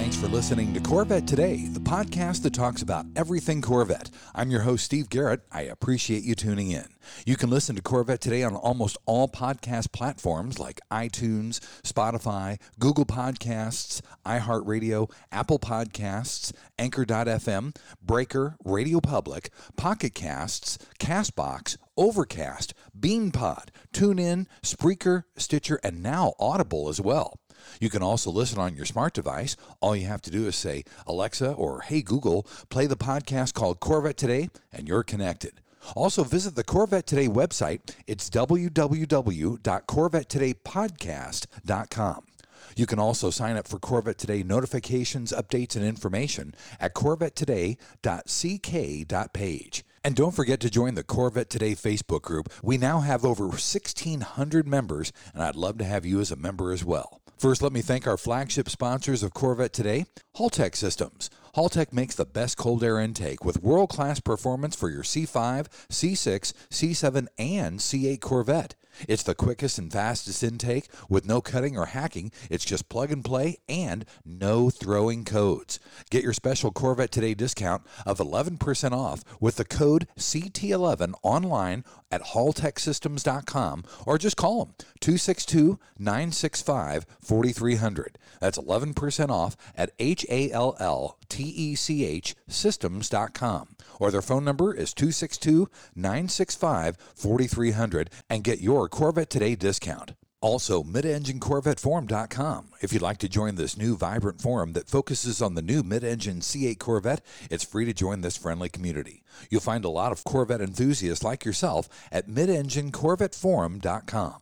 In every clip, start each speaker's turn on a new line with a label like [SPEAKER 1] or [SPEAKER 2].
[SPEAKER 1] Thanks for listening to Corvette Today, the podcast that talks about everything Corvette. I'm your host, Steve Garrett. I appreciate you tuning in. You can listen to Corvette Today on almost all podcast platforms like iTunes, Spotify, Google Podcasts, iHeartRadio, Apple Podcasts, Anchor.fm, Breaker, Radio Public, Pocket Casts, Castbox, Overcast, BeanPod, TuneIn, Spreaker, Stitcher, and now Audible as well. You can also listen on your smart device. All you have to do is say, Alexa or Hey Google, play the podcast called Corvette Today, and you're connected. Also, visit the Corvette Today website. It's www.corvettetodaypodcast.com. You can also sign up for Corvette Today notifications, updates, and information at corvettetoday.ck.page. And don't forget to join the Corvette Today Facebook group. We now have over 1,600 members, and I'd love to have you as a member as well. First, let me thank our flagship sponsors of Corvette Today, Halltech Systems. Halltech makes the best cold air intake with world class performance for your C5, C6, C7, and C8 Corvette. It's the quickest and fastest intake with no cutting or hacking. It's just plug and play and no throwing codes. Get your special Corvette Today discount of 11% off with the code CT11 online at halltechsystems.com or just call them 262 965 4300. That's 11% off at H A L L T E C H systems.com or their phone number is 262 965 4300 and get your Corvette Today discount. Also, midenginecorvetteforum.com. If you'd like to join this new vibrant forum that focuses on the new mid engine C8 Corvette, it's free to join this friendly community. You'll find a lot of Corvette enthusiasts like yourself at midenginecorvetteforum.com.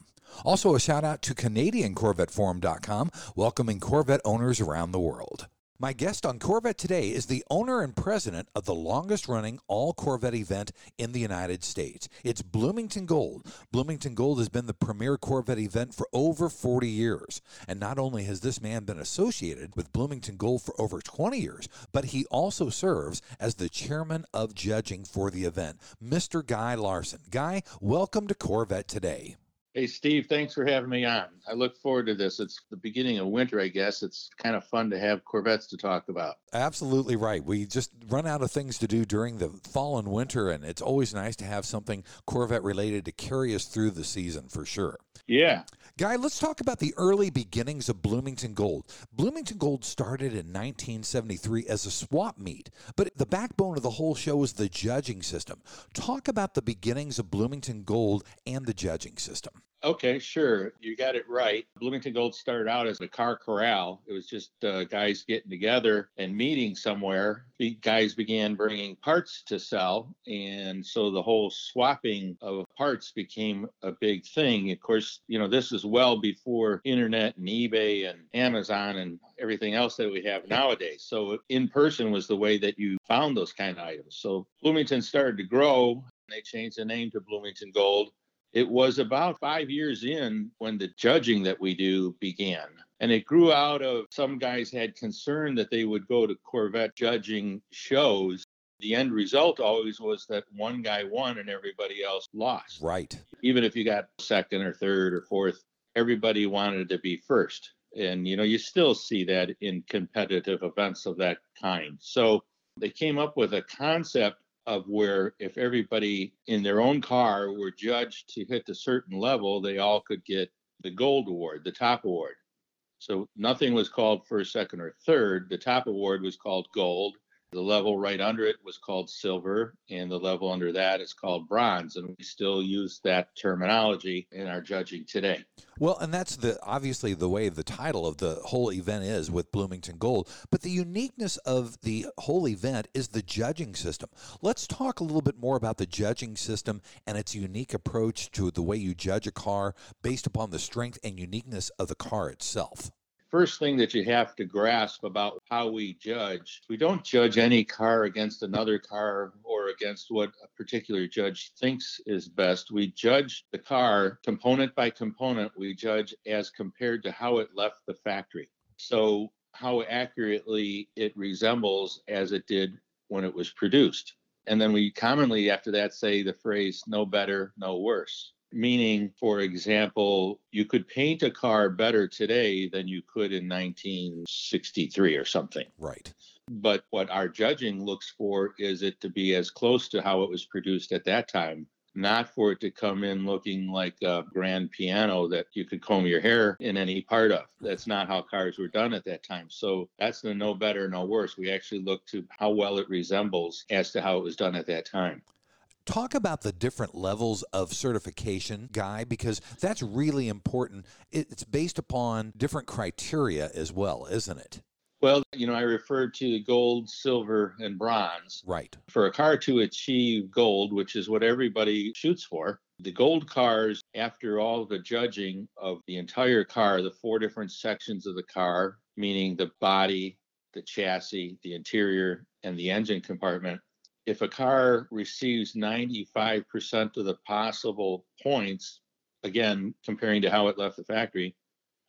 [SPEAKER 1] Also, a shout out to CanadianCorvetteForum.com, welcoming Corvette owners around the world. My guest on Corvette today is the owner and president of the longest running all Corvette event in the United States. It's Bloomington Gold. Bloomington Gold has been the premier Corvette event for over 40 years. And not only has this man been associated with Bloomington Gold for over 20 years, but he also serves as the chairman of judging for the event, Mr. Guy Larson. Guy, welcome to Corvette today.
[SPEAKER 2] Hey, Steve, thanks for having me on. I look forward to this. It's the beginning of winter, I guess. It's kind of fun to have Corvettes to talk about.
[SPEAKER 1] Absolutely right. We just run out of things to do during the fall and winter, and it's always nice to have something Corvette related to carry us through the season for sure.
[SPEAKER 2] Yeah.
[SPEAKER 1] Guy, let's talk about the early beginnings of Bloomington Gold. Bloomington Gold started in 1973 as a swap meet, but the backbone of the whole show is the judging system. Talk about the beginnings of Bloomington Gold and the judging system.
[SPEAKER 2] Okay, sure. You got it right. Bloomington Gold started out as a car corral. It was just uh, guys getting together and meeting somewhere. The guys began bringing parts to sell. And so the whole swapping of parts became a big thing. Of course, you know, this is well before internet and eBay and Amazon and everything else that we have nowadays. So in person was the way that you found those kind of items. So Bloomington started to grow. They changed the name to Bloomington Gold. It was about five years in when the judging that we do began. And it grew out of some guys had concern that they would go to Corvette judging shows. The end result always was that one guy won and everybody else lost.
[SPEAKER 1] Right.
[SPEAKER 2] Even if you got second or third or fourth, everybody wanted to be first. And, you know, you still see that in competitive events of that kind. So they came up with a concept of where if everybody in their own car were judged to hit a certain level, they all could get the gold award, the top award. So nothing was called first, second, or third. The top award was called gold. The level right under it was called silver, and the level under that is called bronze. And we still use that terminology in our judging today.
[SPEAKER 1] Well, and that's the obviously the way the title of the whole event is with Bloomington Gold. But the uniqueness of the whole event is the judging system. Let's talk a little bit more about the judging system and its unique approach to the way you judge a car based upon the strength and uniqueness of the car itself
[SPEAKER 2] first thing that you have to grasp about how we judge we don't judge any car against another car or against what a particular judge thinks is best. We judge the car component by component. We judge as compared to how it left the factory. So, how accurately it resembles as it did when it was produced. And then we commonly, after that, say the phrase no better, no worse. Meaning, for example, you could paint a car better today than you could in 1963 or something.
[SPEAKER 1] Right.
[SPEAKER 2] But what our judging looks for is it to be as close to how it was produced at that time, not for it to come in looking like a grand piano that you could comb your hair in any part of. That's not how cars were done at that time. So that's the no better, no worse. We actually look to how well it resembles as to how it was done at that time.
[SPEAKER 1] Talk about the different levels of certification, Guy, because that's really important. It's based upon different criteria as well, isn't it?
[SPEAKER 2] Well, you know, I referred to gold, silver, and bronze.
[SPEAKER 1] Right.
[SPEAKER 2] For a car to achieve gold, which is what everybody shoots for, the gold cars, after all the judging of the entire car, the four different sections of the car, meaning the body, the chassis, the interior, and the engine compartment, if a car receives 95% of the possible points, again, comparing to how it left the factory,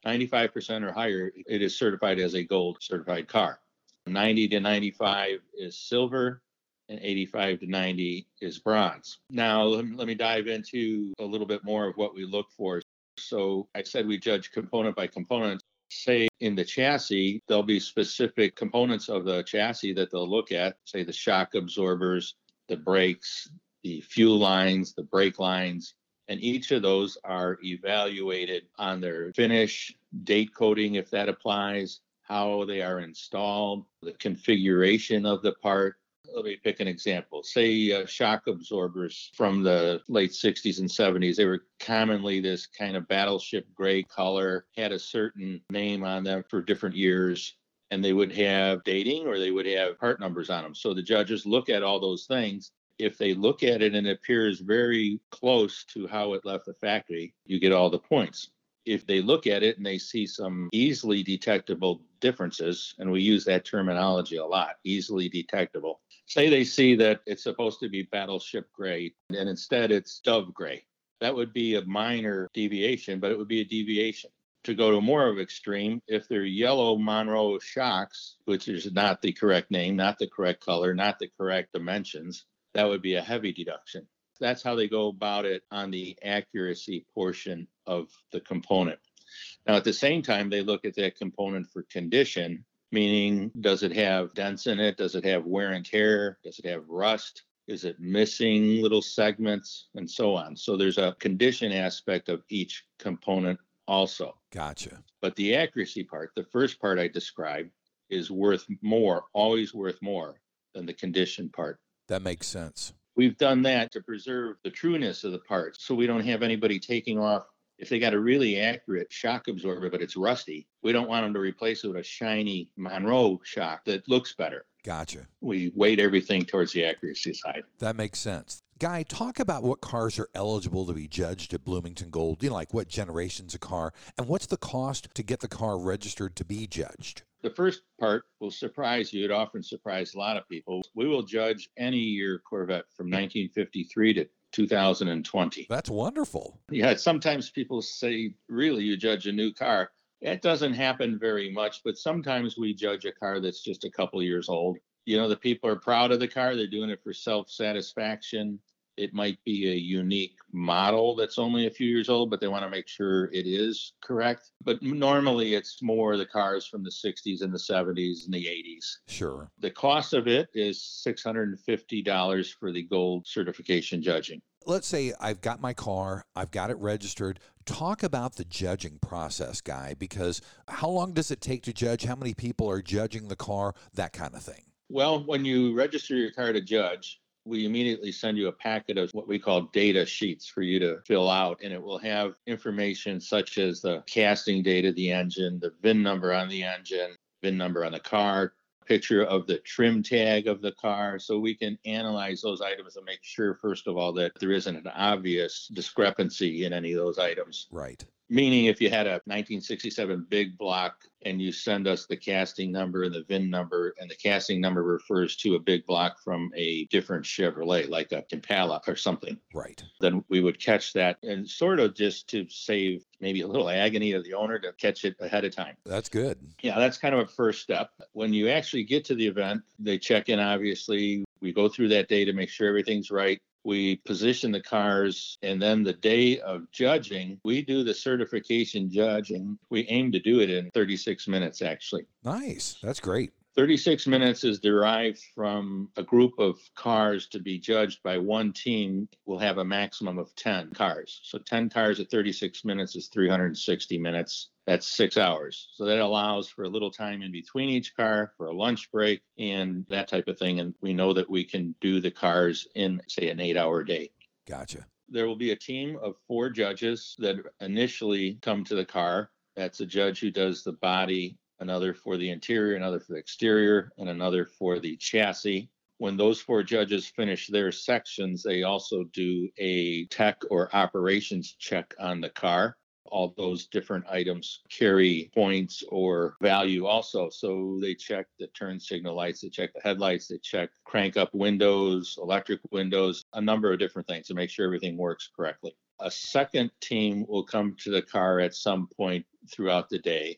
[SPEAKER 2] 95% or higher, it is certified as a gold certified car. 90 to 95 is silver, and 85 to 90 is bronze. Now, let me, dive into a little bit more of what we look for. So, I said we judge component by component. Say in the chassis, there'll be specific components of the chassis that they'll look at, say the shock absorbers, the brakes, the fuel lines, the brake lines, and each of those are evaluated on their finish, date coding, if that applies, how they are installed, the configuration of the part. Let me pick an example. Say uh, shock absorbers from the late 60s and 70s. They were commonly this kind of battleship gray color, had a certain name on them for different years, and they would have dating or they would have part numbers on them. So the judges look at all those things if they look at it and it appears very close to how it left the factory, you get all the points. If they look at it and they see some easily detectable differences, and we use that terminology a lot, easily detectable. Say they see that it's supposed to be battleship gray and instead it's dove gray. That would be a minor deviation, but it would be a deviation to go to more of extreme, if they're yellow Monroe shocks, which is not the correct name, not the correct color, not the correct dimensions, that would be a heavy deduction. That's how they go about it on the accuracy portion of the component. Now, at the same time, they look at that component for condition, meaning does it have dents in it? Does it have wear and tear? Does it have rust? Is it missing little segments? And so on. So there's a condition aspect of each component also.
[SPEAKER 1] Gotcha.
[SPEAKER 2] But the accuracy part, the first part I described, is worth more, always worth more than the condition part.
[SPEAKER 1] That makes sense.
[SPEAKER 2] We've done that to preserve the trueness of the parts so we don't have anybody taking off. If they got a really accurate shock absorber, but it's rusty, we don't want them to replace it with a shiny Monroe shock that looks better.
[SPEAKER 1] Gotcha.
[SPEAKER 2] We weight everything towards the accuracy side.
[SPEAKER 1] That makes sense. Guy, talk about what cars are eligible to be judged at Bloomington Gold. You know, like what generation's a car, and what's the cost to get the car registered to be judged?
[SPEAKER 2] The first part will surprise you. It often surprised a lot of people. We will judge any year Corvette from 1953 to 2020.
[SPEAKER 1] That's wonderful.
[SPEAKER 2] Yeah, sometimes people say, really, you judge a new car. That doesn't happen very much, but sometimes we judge a car that's just a couple years old. You know, the people are proud of the car, they're doing it for self satisfaction. It might be a unique model that's only a few years old, but they want to make sure it is correct. But normally it's more the cars from the 60s and the 70s and the 80s.
[SPEAKER 1] Sure.
[SPEAKER 2] The cost of it is $650 for the gold certification judging.
[SPEAKER 1] Let's say I've got my car, I've got it registered. Talk about the judging process, guy, because how long does it take to judge? How many people are judging the car? That kind of thing.
[SPEAKER 2] Well, when you register your car to judge, we immediately send you a packet of what we call data sheets for you to fill out. And it will have information such as the casting date of the engine, the VIN number on the engine, VIN number on the car, picture of the trim tag of the car. So we can analyze those items and make sure, first of all, that there isn't an obvious discrepancy in any of those items.
[SPEAKER 1] Right.
[SPEAKER 2] Meaning, if you had a 1967 big block and you send us the casting number and the VIN number, and the casting number refers to a big block from a different Chevrolet, like a Impala or something,
[SPEAKER 1] Right.
[SPEAKER 2] then we would catch that and sort of just to save maybe a little agony of the owner to catch it ahead of time.
[SPEAKER 1] That's good.
[SPEAKER 2] Yeah, that's kind of a first step. When you actually get to the event, they check in, obviously. We go through that day to make sure everything's right. We position the cars, and then the day of judging, we do the certification judging. We aim to do it in 36 minutes, actually.
[SPEAKER 1] Nice. That's great.
[SPEAKER 2] 36 minutes is derived from a group of cars to be judged by one team will have a maximum of 10 cars. So 10 cars at 36 minutes is 360 minutes. That's six hours. So that allows for a little time in between each car for a lunch break and that type of thing. And we know that we can do the cars in, say, an eight hour day
[SPEAKER 1] Gotcha.
[SPEAKER 2] there will be a team of four judges that initially come to the car. That's a judge who does the body, another for the interior, another for the exterior, and another for the chassis. When those four judges finish their sections, they also do a tech or operations check on the car. All those different items carry points or value also. So they check the turn signal lights, they check the headlights, they check crank up windows, electric windows, a number of different things to make sure everything works correctly. A second team will come to the car at some point throughout the day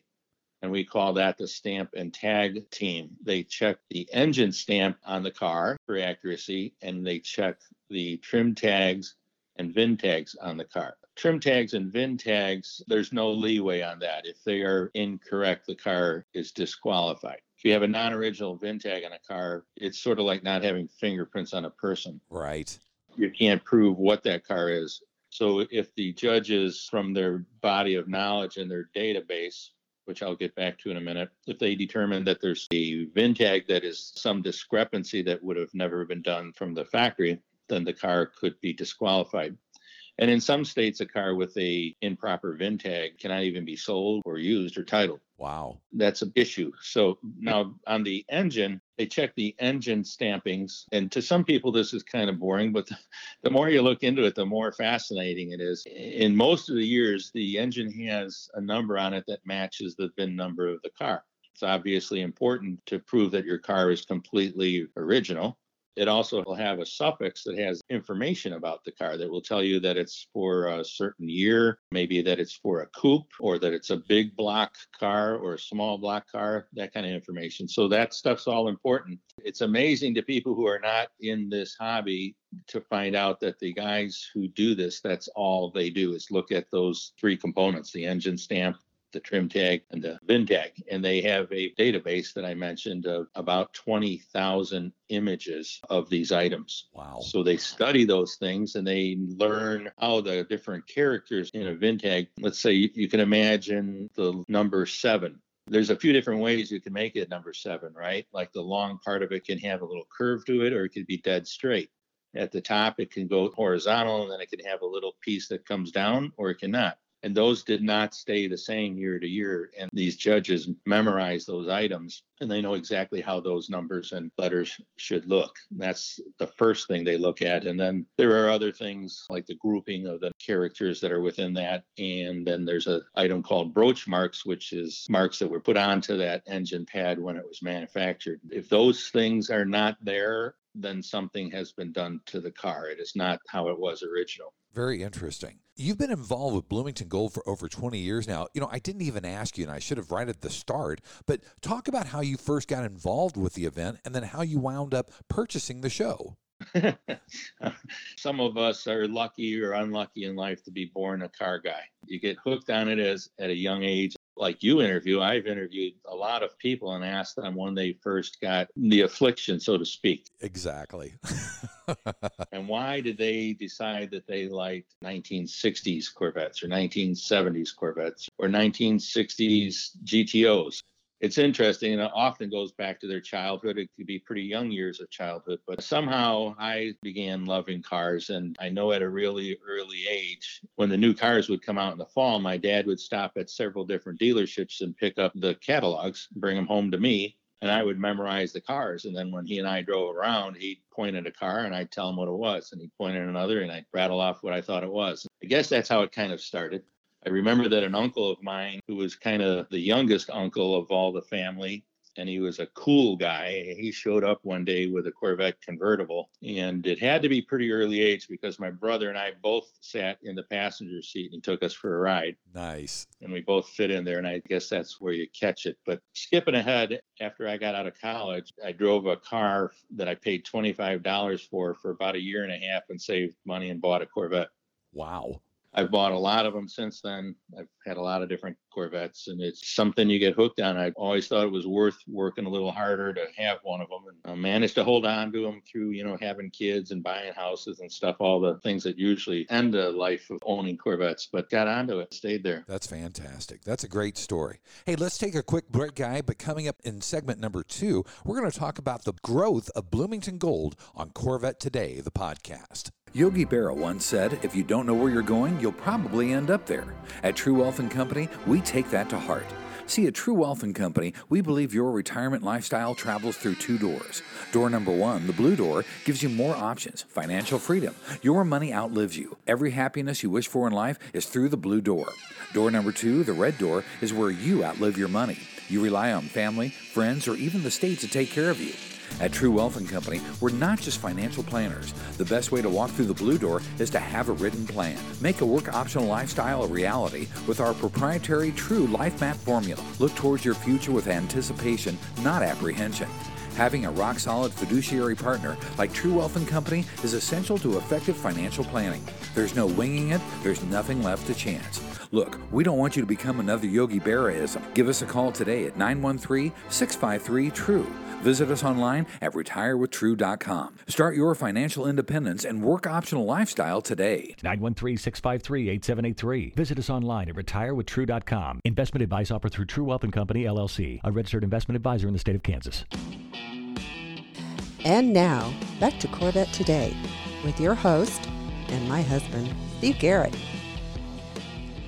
[SPEAKER 2] and we call that the stamp and tag team. They check the engine stamp on the car for accuracy, and they check the trim tags and VIN tags on the car. Trim tags and VIN tags, there's no leeway on that. If they are incorrect, the car is disqualified. If you have a non original VIN tag on a car, it's sort of like not having fingerprints on a person
[SPEAKER 1] Right.
[SPEAKER 2] you can't prove what that car is. So if the judges, from their body of knowledge and their database, which I'll get back to in a minute, if they determine that there's a VIN tag that is some discrepancy that would have never been done from the factory, then the car could be disqualified. And in some states, a car with a improper VIN tag cannot even be sold or used or titled
[SPEAKER 1] Wow.
[SPEAKER 2] that's an issue. So now on the engine, they check the engine stampings. And to some people, this is kind of boring, but the, more you look into it, the more fascinating it is. In most of the years, the engine has a number on it that matches the VIN number of the car. It's obviously important to prove that your car is completely original. It also will have a suffix that has information about the car that will tell you that it's for a certain year, maybe that it's for a coupe or that it's a big block car or a small block car, that kind of information. So that stuff's all important. It's amazing to people who are not in this hobby to find out that the guys who do this, that's all they do is look at those three components the engine stamp, the trim tag and the VIN tag. And they have a database that I mentioned of about 20,000 images of these items.
[SPEAKER 1] Wow.
[SPEAKER 2] So they study those things and they learn how the different characters in a VIN tag, let's say you, you can imagine the number seven. There's a few different ways you can make it number seven, right? Like the long part of it can have a little curve to it or it could be dead straight. At the top, it can go horizontal and then it can have a little piece that comes down or it cannot. And those did not stay the same year to year. And these judges memorize those items and they know exactly how those numbers and letters should look. That's the first thing they look at. And then there are other things like the grouping of the characters that are within that. And then there's an item called broach marks, which is marks that were put onto that engine pad when it was manufactured. If those things are not there, then something has been done to the car. It is not how it was original.
[SPEAKER 1] Very interesting. You've been involved with Bloomington Gold for over 20 years now. You know, I didn't even ask you, and I should have right at the start, but talk about how you first got involved with the event and then how you wound up purchasing the show.
[SPEAKER 2] Some of us are lucky or unlucky in life to be born a car guy. You get hooked on it as at a young age. Like you interview, I've interviewed a lot of people and asked them when they first got the affliction, so to speak.
[SPEAKER 1] Exactly.
[SPEAKER 2] and why did they decide that they liked 1960s Corvettes or 1970s Corvettes or 1960s GTOs? It's interesting and it often goes back to their childhood. It could be pretty young years of childhood, but somehow I began loving cars. And I know at a really early age, when the new cars would come out in the fall, my dad would stop at several different dealerships and pick up the catalogs, bring them home to me, and I would memorize the cars. And then when he and I drove around, he'd point at a car and I'd tell him what it was. And he'd point at another and I'd rattle off what I thought it was. I guess that's how it kind of started. I remember that an uncle of mine, who was kind of the youngest uncle of all the family, and he was a cool guy. He showed up one day with a Corvette convertible, and it had to be pretty early age because my brother and I both sat in the passenger seat and took us for a ride.
[SPEAKER 1] Nice.
[SPEAKER 2] And we both fit in there, and I guess that's where you catch it. But skipping ahead, after I got out of college, I drove a car that I paid $25 for for about a year and a half and saved money and bought a Corvette.
[SPEAKER 1] Wow.
[SPEAKER 2] I've bought a lot of them since then. I've had a lot of different Corvettes, and it's something you get hooked on. I always thought it was worth working a little harder to have one of them, and I managed to hold on to them through, you know, having kids and buying houses and stuff. All the things that usually end the life of owning Corvettes, but got onto it, stayed there.
[SPEAKER 1] That's fantastic. That's a great story. Hey, let's take a quick break, guy. But coming up in segment number two, we're going to talk about the growth of Bloomington Gold on Corvette Today, the podcast. Yogi Berra once said, if you don't know where you're going, you'll probably end up there. At True Wealth and Company, we take that to heart. See, at True Wealth and Company, we believe your retirement lifestyle travels through two doors. Door number one, the blue door, gives you more options, financial freedom. Your money outlives you. Every happiness you wish for in life is through the blue door. Door number two, the red door, is where you outlive your money. You rely on family, friends, or even the state to take care of you. At True Wealth and Company, we're not just financial planners. The best way to walk through the blue door is to have a written plan. Make a work optional lifestyle a reality with our proprietary True Life Map formula. Look towards your future with anticipation, not apprehension. Having a rock solid fiduciary partner like True Wealth Company is essential to effective financial planning. There's no winging it, there's nothing left to chance. Look, we don't want you to become another Yogi Berraism. Give us a call today at 913 653 TRUE. Visit us online at retirewithtrue.com. Start your financial independence and work optional lifestyle today.
[SPEAKER 3] 913 653 8783. Visit us online at retirewithtrue.com. Investment advice offered through True Wealth and Company, LLC, a registered investment advisor in the state of Kansas.
[SPEAKER 4] And now, back to Corvette Today with your host and my husband, Steve Garrett.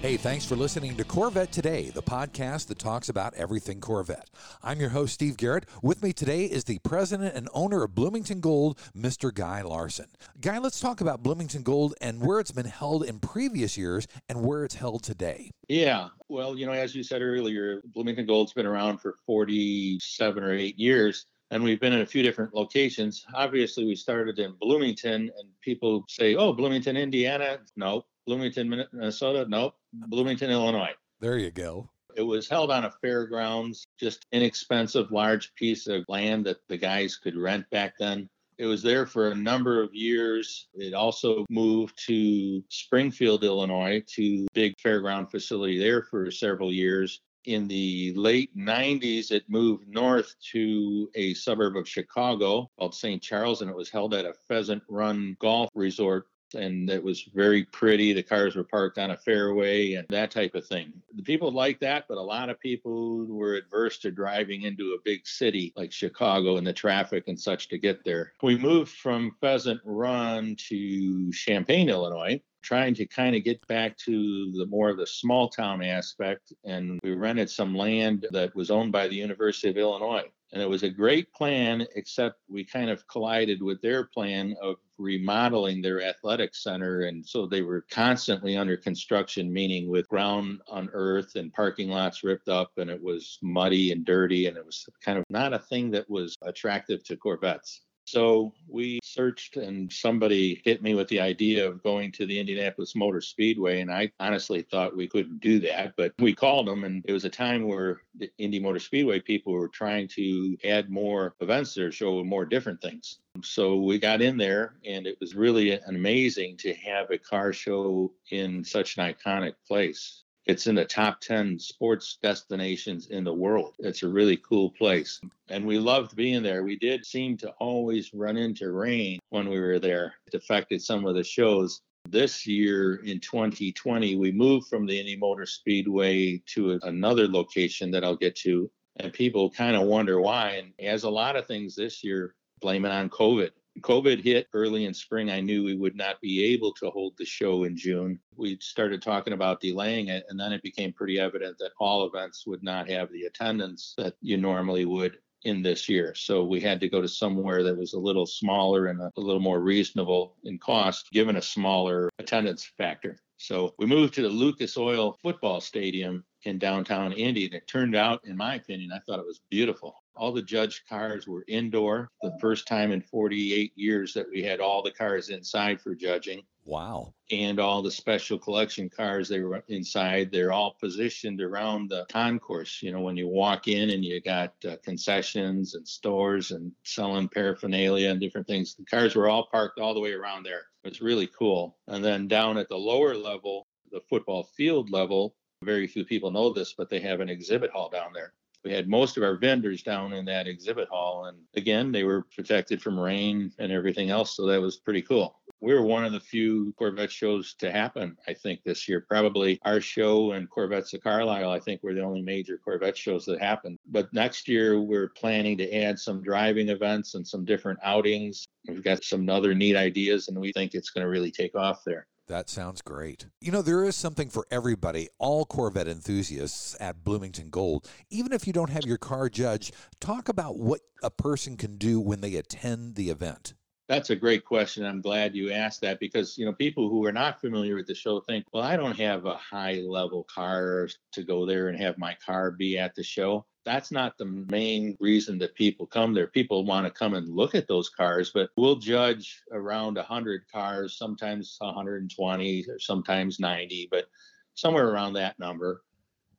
[SPEAKER 1] Hey, thanks for listening to Corvette Today, the podcast that talks about everything Corvette. I'm your host, Steve Garrett. With me today is the president and owner of Bloomington Gold, Mr. Guy Larson. Guy, let's talk about Bloomington Gold and where it's been held in previous years and where it's held today.
[SPEAKER 2] Yeah. Well, you know, as you said earlier, Bloomington Gold's been around for 47 or 8 years and we've been in a few different locations. Obviously, we started in Bloomington, and people say, "Oh, Bloomington, Indiana." No, Bloomington, Minnesota. No, Bloomington, Illinois.
[SPEAKER 1] There you go.
[SPEAKER 2] It was held on a fairgrounds, just inexpensive, large piece of land that the guys could rent back then. It was there for a number of years. It also moved to Springfield, Illinois, to big fairground facility there for several years. In the late 90s, it moved north to a suburb of Chicago called St. Charles, and it was held at a Pheasant Run golf resort and it was very pretty. The cars were parked on a fairway and that type of thing. The people liked that, but a lot of people were adverse to driving into a big city like Chicago and the traffic and such to get there. We moved from Pheasant Run to Champaign, Illinois trying to kind of get back to the more of the small town aspect and we rented some land that was owned by the University of Illinois and it was a great plan, except we kind of collided with their plan of remodeling their athletic center. And so they were constantly under construction, meaning with ground unearthed and parking lots ripped up, and it was muddy and dirty. And it was kind of not a thing that was attractive to Corvettes. So we searched, and somebody hit me with the idea of going to the Indianapolis Motor Speedway. And I honestly thought we couldn't do that, but we called them, and it was a time where the Indy Motor Speedway people were trying to add more events there, show more different things. So we got in there, and it was really amazing to have a car show in such an iconic place. It's in the top 10 sports destinations in the world. It's a really cool place. And we loved being there. We did seem to always run into rain when we were there. It affected some of the shows. This year in 2020, we moved from the Indy Motor Speedway to another location that I'll get to. And people kind of wonder why. And as a lot of things this year, blame it on COVID. COVID hit early in spring. I knew we would not be able to hold the show in June. We started talking about delaying it, and then it became pretty evident that all events would not have the attendance that you normally would in this year. So we had to go to somewhere that was a little smaller and a, a little more reasonable in cost, given a smaller attendance factor. So we moved to the Lucas Oil Football Stadium in downtown Indy. And it turned out, in my opinion, I thought it was beautiful. All the judge cars were indoor, the first time in 48 years that we had all the cars inside for judging.
[SPEAKER 1] Wow.
[SPEAKER 2] And all the special collection cars, they were inside. They're all positioned around the concourse. You know, when you walk in and you got uh, concessions and stores and selling paraphernalia and different things, the cars were all parked all the way around there. It was really cool. And then down at the lower level, the football field level, very few people know this, but they have an exhibit hall down there. We had most of our vendors down in that exhibit hall. And again, they were protected from rain and everything else. So that was pretty cool. We were one of the few Corvette shows to happen, I think, this year. Probably our show and Corvettes of Carlisle, I think, were the only major Corvette shows that happened. But next year, we're planning to add some driving events and some different outings. We've got some other neat ideas, and we think it's going to really take off there.
[SPEAKER 1] That sounds great. You know, there is something for everybody, all Corvette enthusiasts at Bloomington Gold. Even if you don't have your car judged, talk about what a person can do when they attend the event.
[SPEAKER 2] That's a great question. I'm glad you asked that because, you know, people who are not familiar with the show think, well, I don't have a high level car to go there and have my car be at the show that's not the main reason that people come there. People want to come and look at those cars, but we'll judge around 100 cars, sometimes 120 or sometimes 90, but somewhere around that number.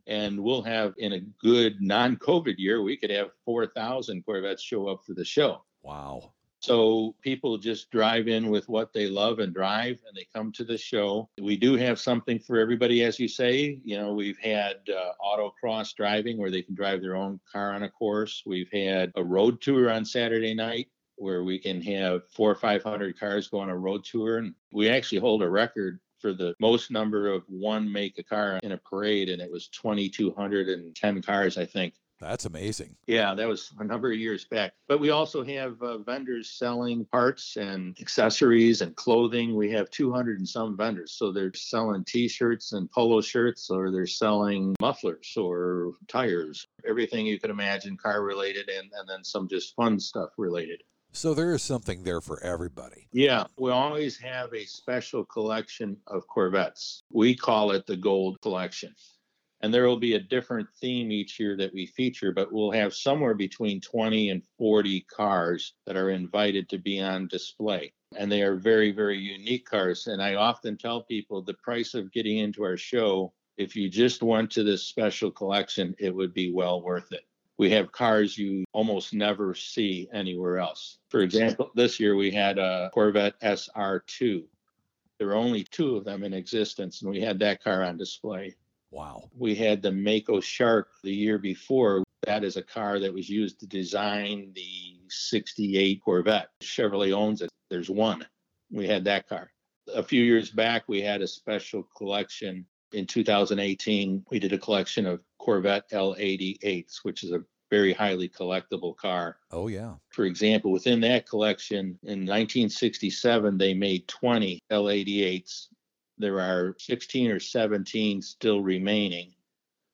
[SPEAKER 2] And we'll have in a good non COVID year, we could have 4,000 Corvettes show up for the show.
[SPEAKER 1] Wow.
[SPEAKER 2] So people just drive in with what they love and drive, and they come to the show. We do have something for everybody, as you say. You know, we've had uh, autocross driving where they can drive their own car on a course. We've had a road tour on Saturday night where we can have four or 500 cars go on a road tour. And we actually hold a record for the most number of one make a car in a parade, and it was 2,210 cars, I think.
[SPEAKER 1] That's amazing.
[SPEAKER 2] Yeah, that was a number of years back. But we also have uh, vendors selling parts and accessories and clothing. We have 200 and some vendors. So they're selling t shirts and polo shirts, or they're selling mufflers or tires, everything you could imagine car related, and, and then some just fun stuff related.
[SPEAKER 1] So there is something there for everybody.
[SPEAKER 2] Yeah, we always have a special collection of Corvettes. We call it the Gold Collection and there will be a different theme each year that we feature, but we'll have somewhere between 20 and 40 cars that are invited to be on display. And they are very, very unique cars. And I often tell people the price of getting into our show, if you just went to this special collection, it would be well worth it. We have cars you almost never see anywhere else. For example, this year we had a Corvette SR2. There were only two of them in existence, and we had that car on display.
[SPEAKER 1] Wow.
[SPEAKER 2] We had the Mako Shark the year before. That is a car that was used to design the 68 Corvette. Chevrolet owns it. There's one. We had that car. A few years back, we had a special collection. In 2018, we did a collection of Corvette L88s, which is a very highly collectible car.
[SPEAKER 1] Oh, yeah.
[SPEAKER 2] For example, within that collection, in 1967, they made 20 L88s there are 16 or 17 still remaining,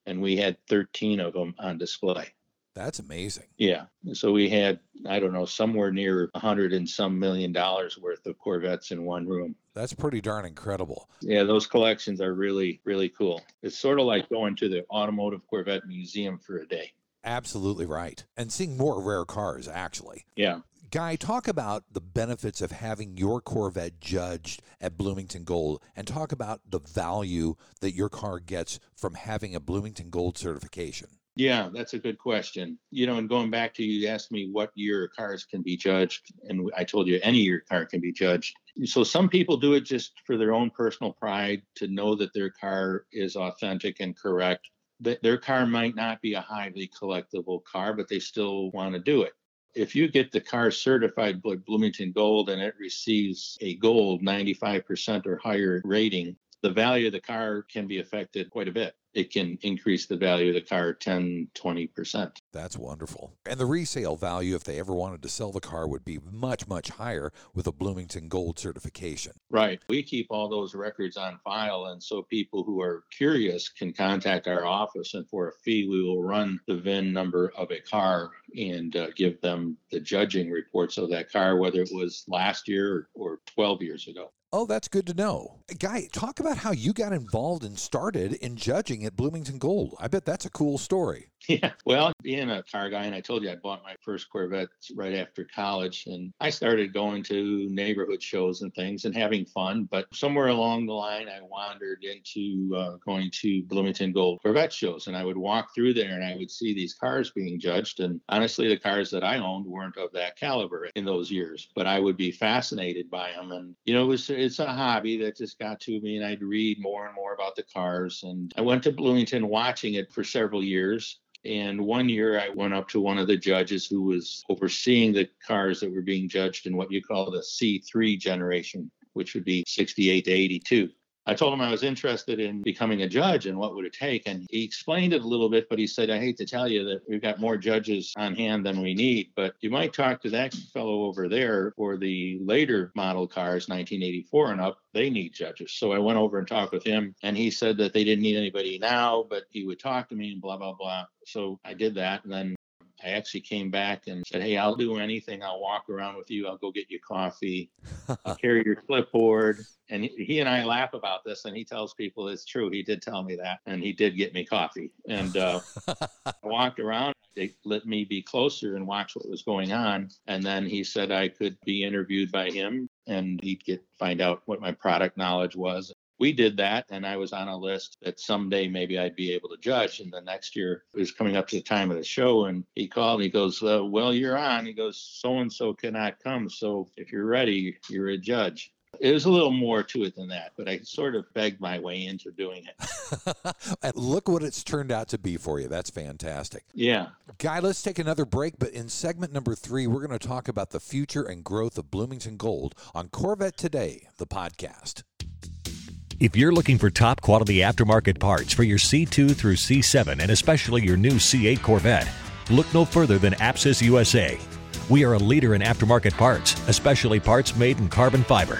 [SPEAKER 2] and we had 13 of them on display.
[SPEAKER 1] That's amazing.
[SPEAKER 2] Yeah. So we had, I don't know, somewhere near a hundred and some million dollars worth of Corvettes in one room.
[SPEAKER 1] That's pretty darn incredible.
[SPEAKER 2] Yeah, those collections are really, really cool. It's sort of like going to the Automotive Corvette Museum for a day.
[SPEAKER 1] Absolutely right. And seeing more rare cars, actually.
[SPEAKER 2] Yeah.
[SPEAKER 1] Guy, talk about the benefits of having your Corvette judged at Bloomington Gold and talk about the value that your car gets from having a Bloomington Gold certification.
[SPEAKER 2] Yeah, that's a good question. You know, and going back to you asked me what year cars can be judged, and I told you any year car can be judged. So some people do it just for their own personal pride to know that their car is authentic and correct. That Their car might not be a highly collectible car, but they still want to do it if you get the car certified by Bloomington Gold and it receives a gold 95% or higher rating, the value of the car can be affected quite a bit it can increase the value of the car 10, 20%.
[SPEAKER 1] That's wonderful. And the resale value, if they ever wanted to sell the car, would be much, much higher with a Bloomington Gold certification.
[SPEAKER 2] Right. We keep all those records on file. And so people who are curious can contact our office, and for a fee, we will run the VIN number of a car and uh, give them the judging reports of that car, whether it was last year or 12 years ago.
[SPEAKER 1] Oh, that's good to know. Guy, talk about how you got involved and started in judging at Bloomington Gold. I bet that's a cool story.
[SPEAKER 2] Yeah. Well, being a car guy, and I told you I bought my first Corvette right after college, and I started going to neighborhood shows and things and having fun. But somewhere along the line, I wandered into uh, going to Bloomington Gold Corvette shows, and I would walk through there and I would see these cars being judged. And honestly, the cars that I owned weren't of that caliber in those years, but I would be fascinated by them. And you know, it was it's a hobby that just got to me, and I'd read more and more about the cars. And I went to Bloomington watching it for several years and one year I went up to one of the judges who was overseeing the cars that were being judged in what you call the C3 generation, which would be 68 to 82. I told him I was interested in becoming a judge and what would it take. And he explained it a little bit, but he said, I hate to tell you that we've got more judges on hand than we need, but you might talk to that fellow over there for the later model cars, 1984 and up. They need judges. So I went over and talked with him, and he said that they didn't need anybody now, but he would talk to me and blah, blah, blah. So I did that. And then I actually came back and said, Hey, I'll do anything. I'll walk around with you. I'll go get you coffee. I'll carry your clipboard. And he and I laugh about this, and he tells people it's true. He did tell me that, and he did get me coffee. And uh, I walked around. They let me be closer and watch what was going on. And then he said I could be interviewed by him, and he'd get find out what my product knowledge was we did that and i was on a list that someday maybe i'd be able to judge and the next year it was coming up to the time of the show and he called and he goes uh, well you're on he goes so and so cannot come so if you're ready you're a judge it was a little more to it than that, but I sort of begged my way into doing
[SPEAKER 1] it. Look what it's turned out to be for you. That's fantastic.
[SPEAKER 2] Yeah.
[SPEAKER 1] Guy, let's take another break. But in segment number three, we're going to talk about the future and growth of Bloomington Gold on Corvette Today, the podcast.
[SPEAKER 3] If you're looking for top quality aftermarket parts for your C2 through C7 and especially your new C8 Corvette, look no further than Apsis USA. We are a leader in aftermarket parts, especially parts made in carbon fiber.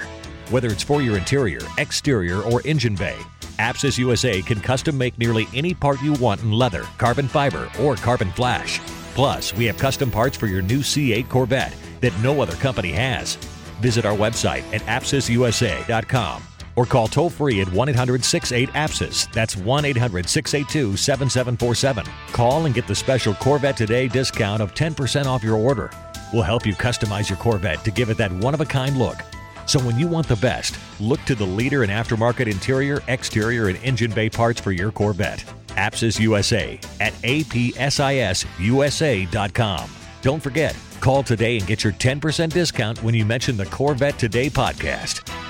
[SPEAKER 3] Whether it's for your interior, exterior, or engine bay, Apsis USA can custom make nearly any part you want in leather, carbon fiber, or carbon flash. Plus, we have custom parts for your new C8 Corvette that no other company has. Visit our website at apsisusa.com or call toll free at 1 800 68 APSIS. That's 1 800 682 7747. Call and get the special Corvette Today discount of 10% off your order. We'll help you customize your Corvette to give it that one of a kind look. So when you want the best, look to the leader in aftermarket interior, exterior, and engine bay parts for your Corvette. Apsis USA at apsisusa.com. Don't forget, call today and get your 10% discount when you mention the Corvette Today podcast.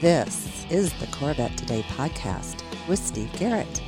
[SPEAKER 4] This is the Corvette Today podcast with Steve Garrett.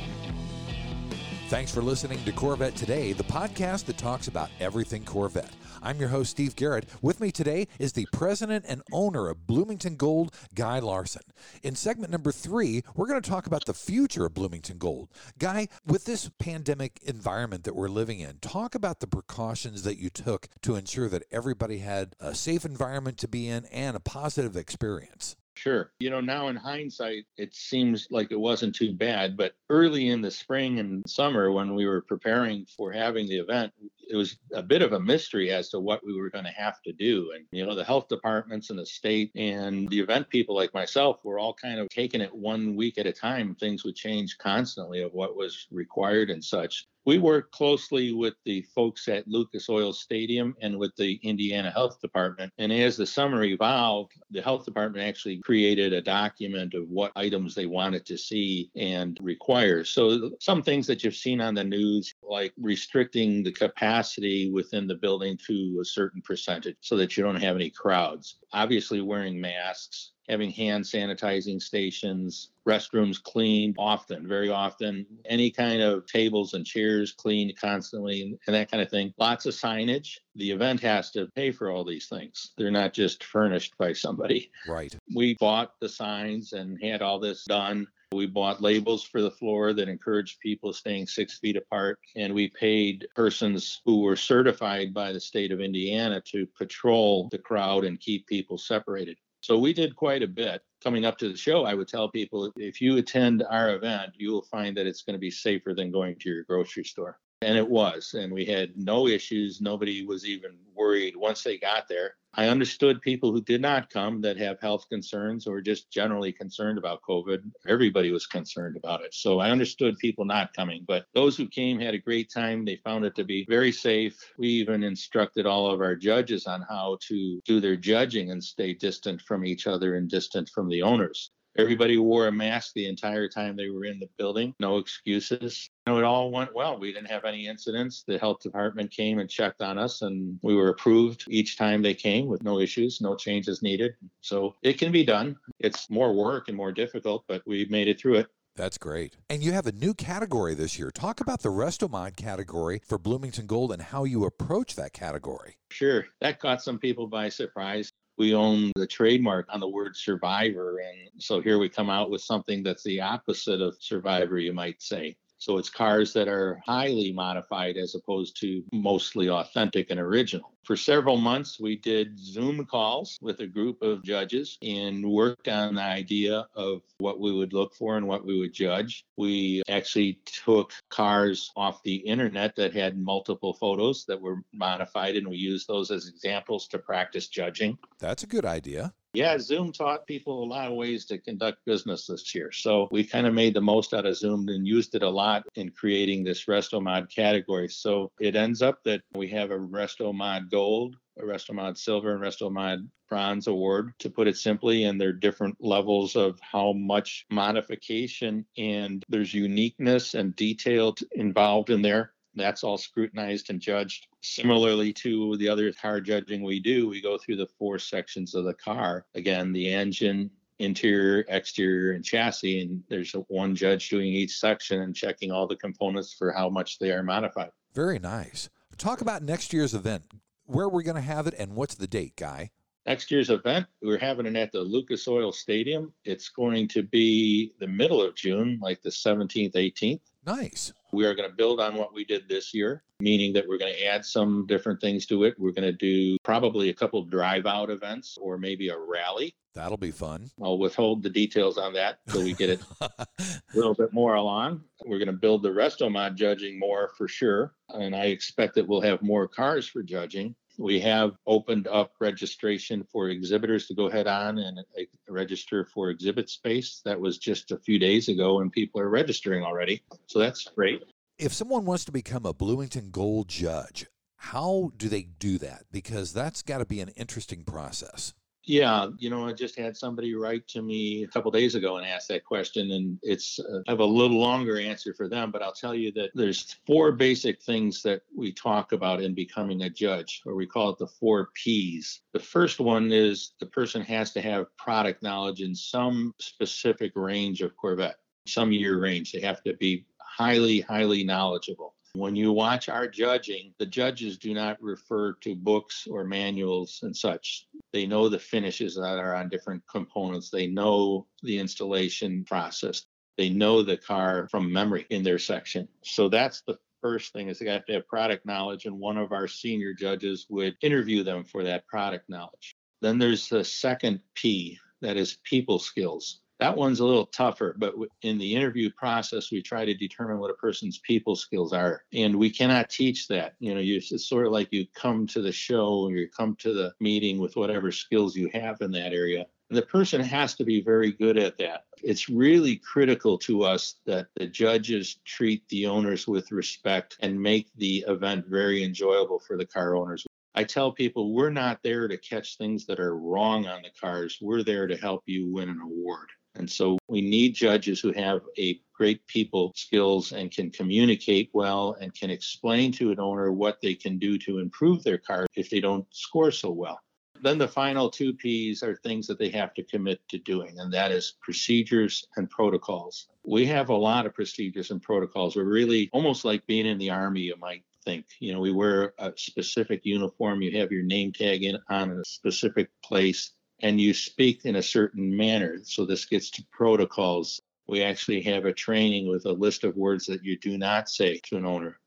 [SPEAKER 1] Thanks for listening to Corvette Today, the podcast that talks about everything Corvette. I'm your host, Steve Garrett. With me today is the president and owner of Bloomington Gold, Guy Larson. In segment number three, we're going to talk about the future of Bloomington Gold. Guy, with this pandemic environment that we're living in, talk about the precautions that you took to ensure that everybody had a safe environment to be in and a positive experience.
[SPEAKER 2] Sure. You know, now in hindsight, it seems like it wasn't too bad. But early in the spring and summer, when we were preparing for having the event, it was a bit of a mystery as to what we were going to have to do. And, you know, the health departments and the state and the event people like myself were all kind of taking it one week at a time. Things would change constantly of what was required and such we work closely with the folks at Lucas Oil Stadium and with the Indiana Health Department. And as the summer evolved, the health department actually created a document of what items they wanted to see and require. So some things that you've seen on the news, like restricting the capacity within the building to a certain percentage so that you don't have any crowds. Obviously, wearing masks having hand sanitizing stations, restrooms cleaned often, very often, any kind of tables and chairs cleaned constantly, and that kind of thing. Lots of signage. The event has to pay for all these things. They're not just furnished by somebody.
[SPEAKER 1] Right.
[SPEAKER 2] We bought the signs and had all this done. We bought labels for the floor that encouraged people staying six feet apart. And we paid persons who were certified by the state of Indiana to patrol the crowd and keep people separated. So we did quite a bit. Coming up to the show, I would tell people if you attend our event, you will find that it's going to be safer than going to your grocery store. And it was. And we had no issues. Nobody was even worried once they got there. I understood people who did not come that have health concerns or just generally concerned about COVID. Everybody was concerned about it. So I understood people not coming, but those who came had a great time. They found it to be very safe. We even instructed all of our judges on how to do their judging and stay distant from each other and distant from the owners. Everybody wore a mask the entire time they were in the building. No excuses. Know, it all went well. We didn't have any incidents. The health department came and checked on us, and we were approved each time they came with no issues, no changes needed. So it can be done. It's more work and more difficult, but we made it through it.
[SPEAKER 1] That's great. And you have a new category this year. Talk about the Restomod category for Bloomington Gold and how you approach that category.
[SPEAKER 2] Sure. That caught some people by surprise we own the trademark on the word survivor. And so here we come out with something that's the opposite of survivor, you might say. So it's cars that are highly modified as opposed to mostly authentic and original. For several months, we did Zoom calls with a group of judges and worked on the idea of what we would look for and what we would judge. We actually took cars off the internet that had multiple photos that were modified, and we used those as examples to practice judging.
[SPEAKER 1] That's a good idea.
[SPEAKER 2] Yeah, Zoom taught people a lot of ways to conduct business this year. So we kind of made the most out of Zoom and used it a lot in creating this RestoMod category. So it ends up that we have a RestoMod Gold, a RestoMod Silver, and RestoMod Bronze award, to put it simply. And there are different levels of how much modification and there's uniqueness and detail involved in there. That's all scrutinized and judged. Similarly to the other car judging we do, we go through the four sections of the car. Again, the engine, interior, exterior, and chassis. And there's one judge doing each section and checking all the components for how much they are modified.
[SPEAKER 1] Very nice. Talk about next year's event. Where we're going to have it and what's the date, Guy?
[SPEAKER 2] Next year's event, we're having it at the Lucas Oil Stadium. It's going to be the middle of June, like the 17th, 18th.
[SPEAKER 1] Nice.
[SPEAKER 2] We are going to build on what we did this year, meaning that we're going to add some different things to it. We're going to do probably a couple drive out events or maybe a rally.
[SPEAKER 1] That'll be fun.
[SPEAKER 2] I'll withhold the details on that until we get it a little bit more along. We're going to build the Restomod judging more for sure. And I expect that we'll have more cars for judging. We have opened up registration for exhibitors to go head on and uh, register for exhibit space. That was just a few days ago, and people are registering already. So that's great.
[SPEAKER 1] If someone wants to become a Bloomington Gold judge, how do they do that? Because that's got to be an interesting process.
[SPEAKER 2] Yeah, you know, I just had somebody write to me a couple days ago and ask that question, and it's uh, I have a little longer answer for them, but I'll tell you that there's four basic things that we talk about in becoming a judge, or we call it the four P's. The first one is the person has to have product knowledge in some specific range of Corvette, some year range. They have to be highly, highly knowledgeable. When you watch our judging, the judges do not refer to books or manuals and such. They know the finishes that are on different components. They know the installation process. They know the car from memory in their section. So that's the first thing is they have to have product knowledge and one of our senior judges would interview them for that product knowledge. Then there's the second P, that is people skills. That one's a little tougher, but in the interview process, we try to determine what a person's people skills are. And we cannot teach that. You know, you, it's sort of like you come to the show or you come to the meeting with whatever skills you have in that area. The person has to be very good at that. It's really critical to us that the judges treat the owners with respect and make the event very enjoyable for the car owners. I tell people we're not there to catch things that are wrong on the cars. We're there to help you win an award. And so we need judges who have a great people skills and can communicate well and can explain to an owner what they can do to improve their car if they don't score so well. Then the final two P's are things that they have to commit to doing, and that is procedures and protocols. We have a lot of procedures and protocols. We're really almost like being in the Army, you might think. You know, we wear a specific uniform, you have your name tag in on a specific place, and you speak in a certain manner. So this gets to protocols. We actually have a training with a list of words that you do not say to an owner.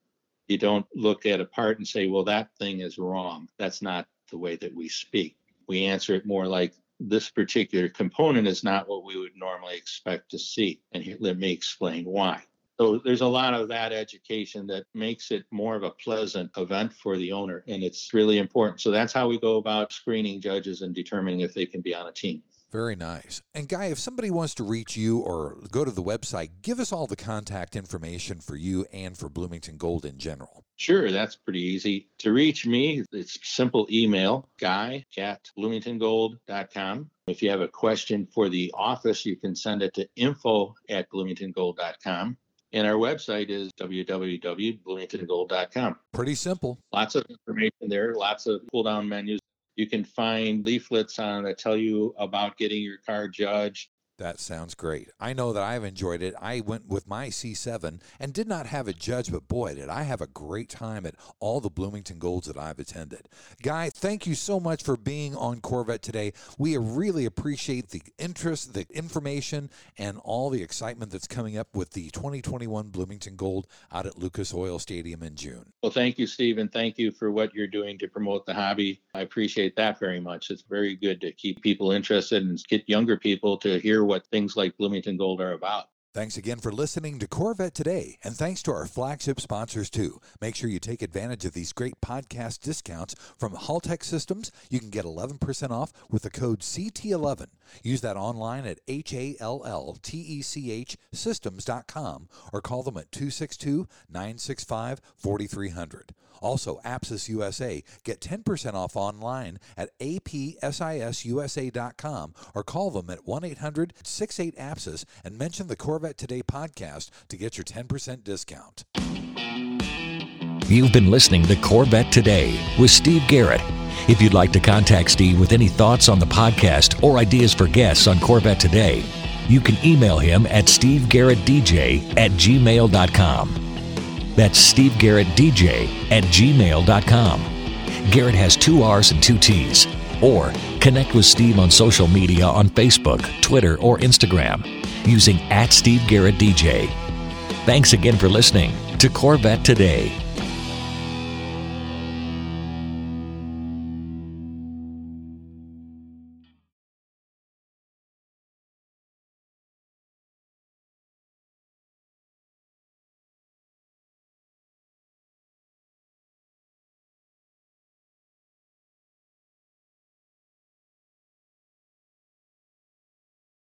[SPEAKER 2] You don't look at a part and say, well, that thing is wrong. That's not the way that we speak. We answer it more like, this particular component is not what we would normally expect to see. And here, let me explain why. So there's a lot of that education that makes it more of a pleasant event for the owner, and it's really important. So that's how we go about screening judges and determining if they can be on a team.
[SPEAKER 1] Very nice. And Guy, if somebody wants to reach you or go to the website, give us all the contact information for you and for Bloomington Gold in general.
[SPEAKER 2] Sure, that's pretty easy. To reach me, it's simple email, guy at bloomingtongold.com. If you have a question for the office, you can send it to info at bloomingtongold.com. And our website is www.bloomingtongold.com.
[SPEAKER 1] Pretty simple.
[SPEAKER 2] Lots of information there, lots of pull down menus. You can find leaflets on that tell you about getting your car judged,
[SPEAKER 1] that sounds great. I know that I've enjoyed it. I went with my C7 and did not have a judge, but boy, did I have a great time at all the Bloomington Golds that I've attended. Guy, thank you so much for being on Corvette today. We really appreciate the interest, the information, and all the excitement that's coming up with the 2021 Bloomington Gold out at Lucas Oil Stadium in June.
[SPEAKER 2] Well, thank you, Steve, and thank you for what you're doing to promote the hobby. I appreciate that very much. It's very good to keep people interested and get younger people to hear what things like Bloomington Gold are about.
[SPEAKER 1] Thanks again for listening to Corvette Today, and thanks to our flagship sponsors too. Make sure you take advantage of these great podcast discounts from Halltech Systems. You can get 11% off with the code CT11. Use that online at H A L L T E C H systems.com or call them at 262 965 4300. Also, Apsis USA. Get 10% off online at apsisusa.com or call them at 1 800 68 APSIS and mention the Corvette Today podcast to get your 10% discount.
[SPEAKER 3] You've been listening to Corvette Today with Steve Garrett. If you'd like to contact Steve with any thoughts on the podcast or ideas for guests on Corvette Today, you can email him at stevegarrettdj at gmail.com. That's stevegarrettdj DJ at gmail.com. Garrett has two R's and two T's. Or connect with Steve on social media on Facebook, Twitter, or Instagram using at Steve Garrett DJ. Thanks again for listening to Corvette Today.